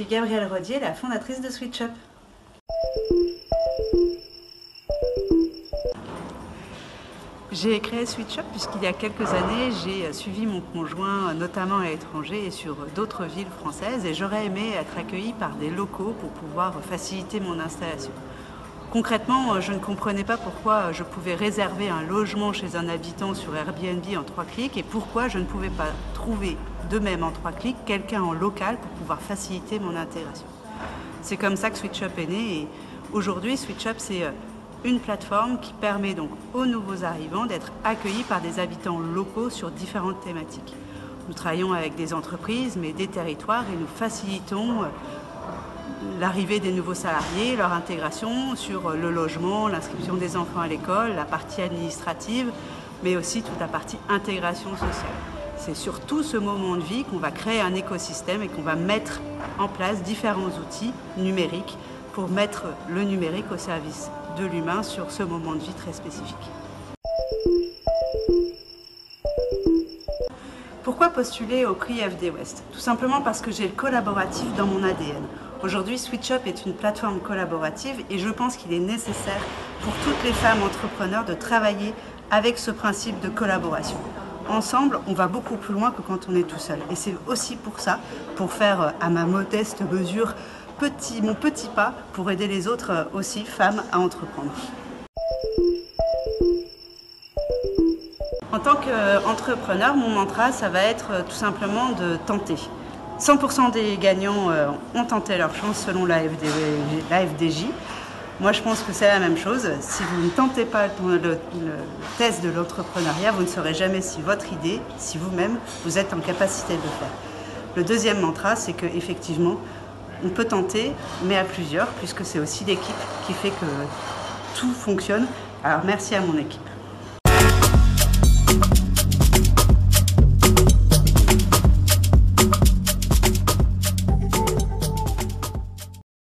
suis Gabrielle Rodier, la fondatrice de SwitchUp. J'ai créé SwitchUp puisqu'il y a quelques années, j'ai suivi mon conjoint, notamment à l'étranger et sur d'autres villes françaises, et j'aurais aimé être accueillie par des locaux pour pouvoir faciliter mon installation. Concrètement, je ne comprenais pas pourquoi je pouvais réserver un logement chez un habitant sur Airbnb en trois clics et pourquoi je ne pouvais pas trouver de même en trois clics quelqu'un en local pour pouvoir faciliter mon intégration. C'est comme ça que SwitchUp est né et aujourd'hui SwitchUp c'est euh, une plateforme qui permet donc aux nouveaux arrivants d'être accueillis par des habitants locaux sur différentes thématiques. Nous travaillons avec des entreprises mais des territoires et nous facilitons euh, l'arrivée des nouveaux salariés, leur intégration sur le logement, l'inscription des enfants à l'école, la partie administrative, mais aussi toute la partie intégration sociale. C'est sur tout ce moment de vie qu'on va créer un écosystème et qu'on va mettre en place différents outils numériques pour mettre le numérique au service de l'humain sur ce moment de vie très spécifique. Pourquoi postuler au prix FD West Tout simplement parce que j'ai le collaboratif dans mon ADN. Aujourd'hui, SwitchUp est une plateforme collaborative et je pense qu'il est nécessaire pour toutes les femmes entrepreneurs de travailler avec ce principe de collaboration. Ensemble, on va beaucoup plus loin que quand on est tout seul. Et c'est aussi pour ça, pour faire euh, à ma modeste mesure mon petit pas pour aider les autres euh, aussi, femmes, à entreprendre. Tant qu'entrepreneur, mon mantra, ça va être euh, tout simplement de tenter. 100% des gagnants euh, ont tenté leur chance selon la, FDJ. Moi, je pense que c'est la même chose. Si vous ne tentez pas le, test de l'entrepreneuriat, vous ne saurez jamais si votre idée, si vous-même, vous êtes en capacité de le faire. Le deuxième mantra, c'est qu'effectivement, on peut tenter, mais à plusieurs, puisque c'est aussi l'équipe qui fait que tout fonctionne. Alors merci à mon équipe.